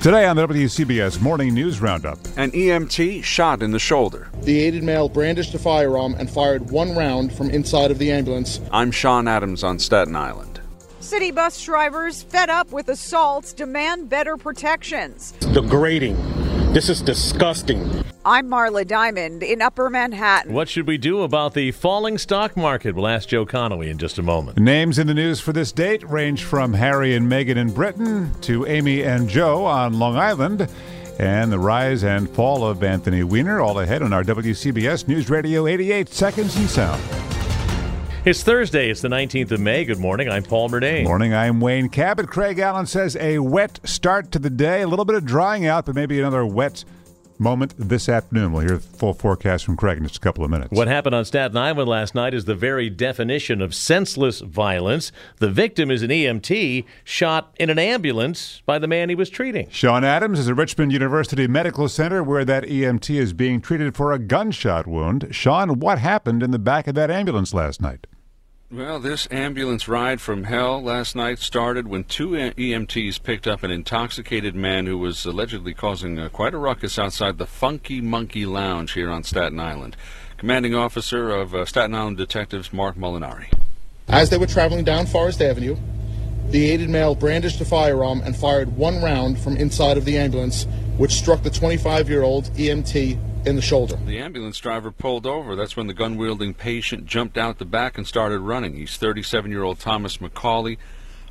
Today on the WCBS Morning News Roundup. An EMT shot in the shoulder. The aided male brandished a firearm and fired one round from inside of the ambulance. I'm Sean Adams on Staten Island. City bus drivers fed up with assaults demand better protections. Degrading. This is disgusting. I'm Marla Diamond in Upper Manhattan. What should we do about the falling stock market? We'll ask Joe Connolly in just a moment. Names in the news for this date range from Harry and Meghan in Britain to Amy and Joe on Long Island. And the rise and fall of Anthony Weiner, all ahead on our WCBS News Radio 88 Seconds in Sound. It's Thursday. It's the 19th of May. Good morning. I'm Paul Murnane. Morning. I'm Wayne Cabot. Craig Allen says a wet start to the day. A little bit of drying out, but maybe another wet moment this afternoon. We'll hear the full forecast from Craig in just a couple of minutes. What happened on Staten Island last night is the very definition of senseless violence. The victim is an EMT shot in an ambulance by the man he was treating. Sean Adams is at Richmond University Medical Center where that EMT is being treated for a gunshot wound. Sean, what happened in the back of that ambulance last night? Well, this ambulance ride from hell last night started when two EMTs picked up an intoxicated man who was allegedly causing uh, quite a ruckus outside the Funky Monkey Lounge here on Staten Island. Commanding officer of uh, Staten Island Detectives Mark Molinari. As they were traveling down Forest Avenue, the aided male brandished a firearm and fired one round from inside of the ambulance, which struck the 25 year old EMT in the shoulder. The ambulance driver pulled over. That's when the gun wielding patient jumped out the back and started running. He's 37 year old Thomas McCauley,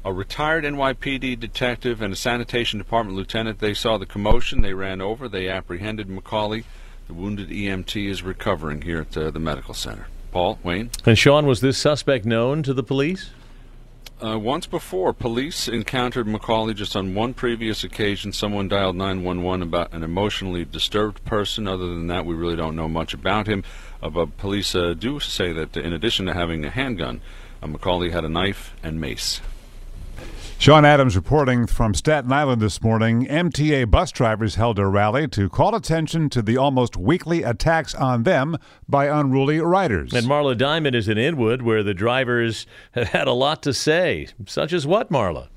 a retired NYPD detective and a sanitation department lieutenant. They saw the commotion. They ran over. They apprehended McCauley. The wounded EMT is recovering here at uh, the medical center. Paul, Wayne. And Sean, was this suspect known to the police? Uh, once before, police encountered McCauley just on one previous occasion. Someone dialed 911 about an emotionally disturbed person. Other than that, we really don't know much about him. Uh, but police uh, do say that in addition to having a handgun, uh, McCauley had a knife and mace. Sean Adams reporting from Staten Island this morning. MTA bus drivers held a rally to call attention to the almost weekly attacks on them by unruly riders. And Marla Diamond is in Inwood, where the drivers have had a lot to say. Such as what, Marla?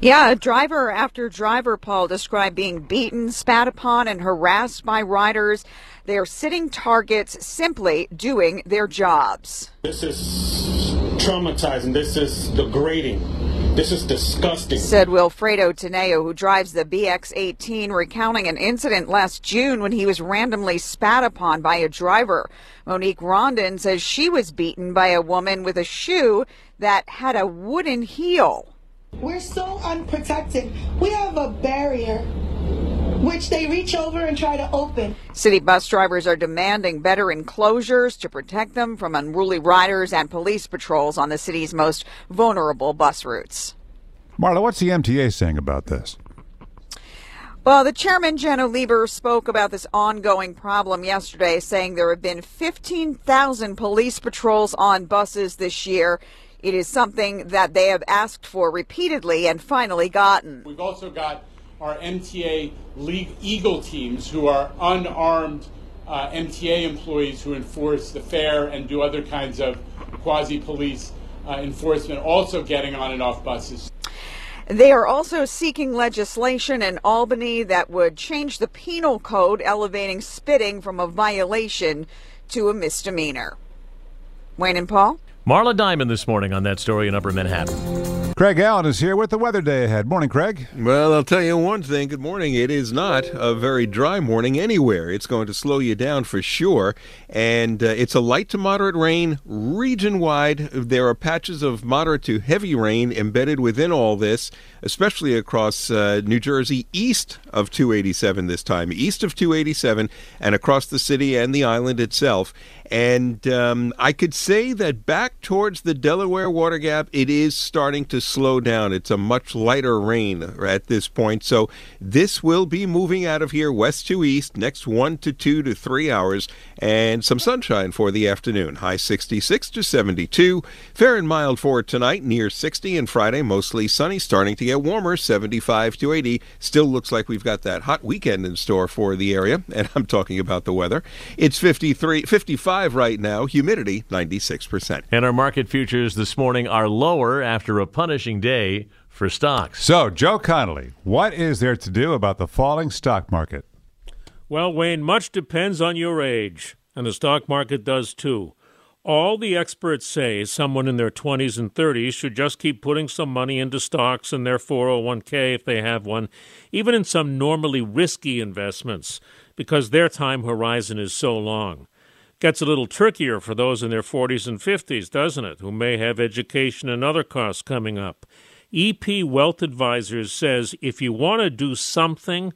Yeah, driver after driver, Paul, described being beaten, spat upon, and harassed by riders. They are sitting targets simply doing their jobs. This is traumatizing. This is degrading. This is disgusting. Said Wilfredo Teneo, who drives the BX 18, recounting an incident last June when he was randomly spat upon by a driver. Monique Rondon says she was beaten by a woman with a shoe that had a wooden heel. We're so unprotected. We have a barrier which they reach over and try to open. City bus drivers are demanding better enclosures to protect them from unruly riders and police patrols on the city's most vulnerable bus routes. Marla, what's the MTA saying about this? Well, the chairman, Janno Lieber, spoke about this ongoing problem yesterday, saying there have been 15,000 police patrols on buses this year. It is something that they have asked for repeatedly and finally gotten. We've also got our MTA League Eagle teams, who are unarmed uh, MTA employees who enforce the fare and do other kinds of quasi police uh, enforcement, also getting on and off buses. They are also seeking legislation in Albany that would change the penal code, elevating spitting from a violation to a misdemeanor. Wayne and Paul? Marla Diamond this morning on that story in Upper Manhattan. Craig Allen is here with the weather day ahead. Morning, Craig. Well, I'll tell you one thing. Good morning. It is not a very dry morning anywhere. It's going to slow you down for sure. And uh, it's a light to moderate rain region wide. There are patches of moderate to heavy rain embedded within all this, especially across uh, New Jersey east of 287 this time, east of 287, and across the city and the island itself. And um, I could say that back towards the Delaware Water Gap, it is starting to slow down. It's a much lighter rain at this point. So this will be moving out of here west to east next one to two to three hours and some sunshine for the afternoon. High 66 to 72. Fair and mild for tonight, near 60, and Friday mostly sunny, starting to get warmer, 75 to 80. Still looks like we've got that hot weekend in store for the area, and I'm talking about the weather. It's 53, 55 right now, humidity 96%. And our market futures this morning are lower after a punishing day for stocks. So, Joe Connolly, what is there to do about the falling stock market? Well, Wayne, much depends on your age, and the stock market does too. All the experts say someone in their 20s and 30s should just keep putting some money into stocks and their 401k if they have one, even in some normally risky investments, because their time horizon is so long. Gets a little trickier for those in their 40s and 50s, doesn't it, who may have education and other costs coming up. EP Wealth Advisors says if you want to do something,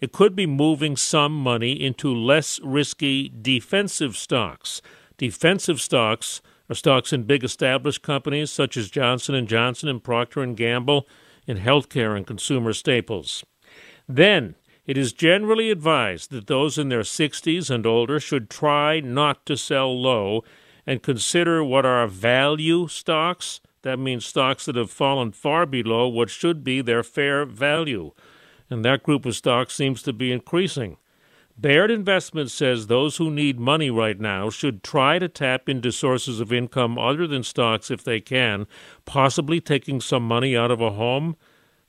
it could be moving some money into less risky defensive stocks. Defensive stocks are stocks in big established companies such as Johnson & Johnson and Procter & Gamble in healthcare and consumer staples. Then, it is generally advised that those in their 60s and older should try not to sell low and consider what are value stocks. That means stocks that have fallen far below what should be their fair value and that group of stocks seems to be increasing. Baird Investment says those who need money right now should try to tap into sources of income other than stocks if they can, possibly taking some money out of a home,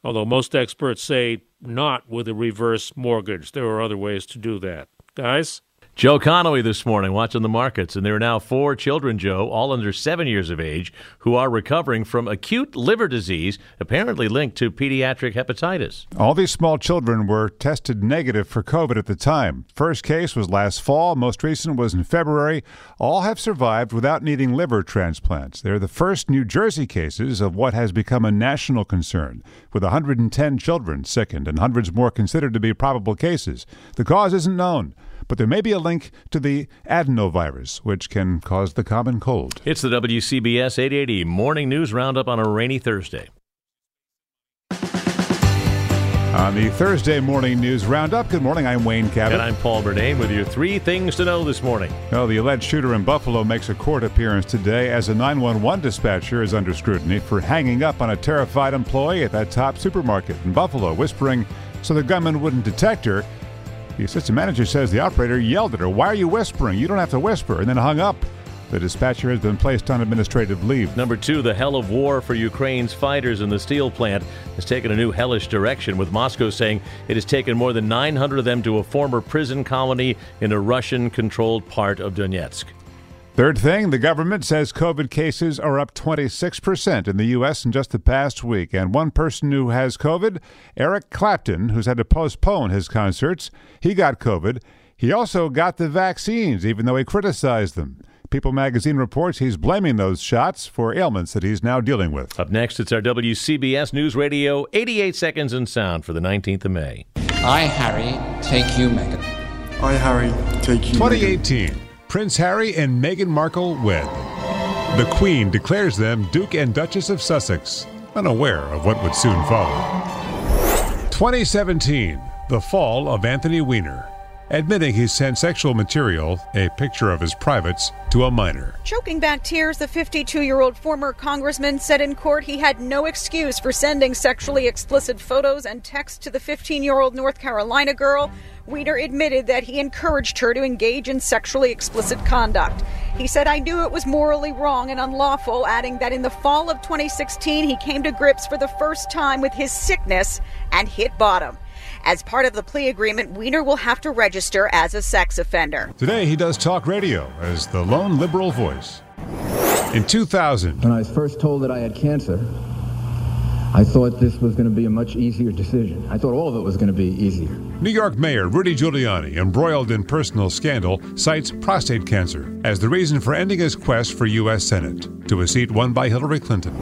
although most experts say not with a reverse mortgage. There are other ways to do that. Guys? Joe Connolly this morning watching the markets, and there are now four children, Joe, all under seven years of age, who are recovering from acute liver disease, apparently linked to pediatric hepatitis. All these small children were tested negative for COVID at the time. First case was last fall, most recent was in February. All have survived without needing liver transplants. They're the first New Jersey cases of what has become a national concern, with 110 children sickened and hundreds more considered to be probable cases. The cause isn't known but there may be a link to the adenovirus, which can cause the common cold. It's the WCBS 880 Morning News Roundup on a rainy Thursday. On the Thursday morning news roundup, good morning. I'm Wayne Cabot. And I'm Paul Murnane with your three things to know this morning. Well, the alleged shooter in Buffalo makes a court appearance today as a 911 dispatcher is under scrutiny for hanging up on a terrified employee at that Tops supermarket in Buffalo, whispering so the gunman wouldn't detect her. The assistant manager says the operator yelled at her, Why are you whispering? You don't have to whisper, and then hung up. The dispatcher has been placed on administrative leave. Number two, the hell of war for Ukraine's fighters in the steel plant has taken a new hellish direction, with Moscow saying it has taken more than 900 of them to a former prison colony in a Russian controlled part of Donetsk. Third thing, the government says COVID cases are up 26% in the U.S. in just the past week. And one person who has COVID, Eric Clapton, who's had to postpone his concerts, he got COVID. He also got the vaccines, even though he criticized them. People magazine reports he's blaming those shots for ailments that he's now dealing with. Up next, it's our WCBS News Radio 88 seconds in sound for the 19th of May. I, Harry, take you, Meghan. I, Harry, take you. 2018. Meghan. Prince Harry and Meghan Markle wed. The Queen declares them Duke and Duchess of Sussex, unaware of what would soon follow. 2017, the fall of Anthony Weiner admitting he sent sexual material, a picture of his privates, to a minor. Choking back tears, the 52 year old former congressman said in court he had no excuse for sending sexually explicit photos and texts to the 15 year old North Carolina girl. Weiner admitted that he encouraged her to engage in sexually explicit conduct. He said, I knew it was morally wrong and unlawful, adding that in the fall of 2016 he came to grips for the first time with his sickness and hit bottom. As part of the plea agreement, Weiner will have to register as a sex offender. Today, he does talk radio as the lone liberal voice. In 2000, when I was first told that I had cancer, I thought this was going to be a much easier decision. I thought all of it was going to be easier. New York Mayor Rudy Giuliani, embroiled in personal scandal, cites prostate cancer as the reason for ending his quest for U.S. Senate to a seat won by Hillary Clinton.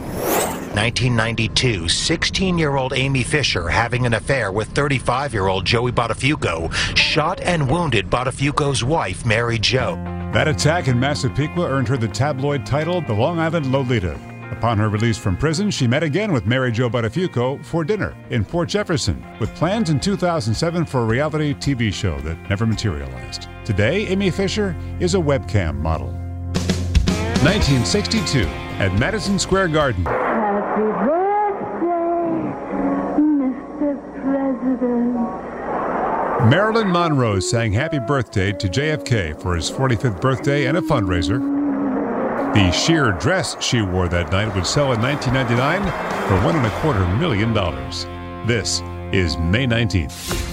1992, 16 year old Amy Fisher, having an affair with 35 year old Joey Buttafuoco, shot and wounded Buttafuoco's wife, Mary Jo. That attack in Massapequa earned her the tabloid title, The Long Island Lolita. Upon her release from prison, she met again with Mary Jo Buttafuoco for dinner in Port Jefferson, with plans in 2007 for a reality TV show that never materialized. Today, Amy Fisher is a webcam model. 1962 at Madison Square Garden. Happy birthday, Mr. President. Marilyn Monroe sang happy birthday to JFK for his 45th birthday and a fundraiser. The sheer dress she wore that night would sell in 1999 for one and a quarter million dollars. This is May 19th.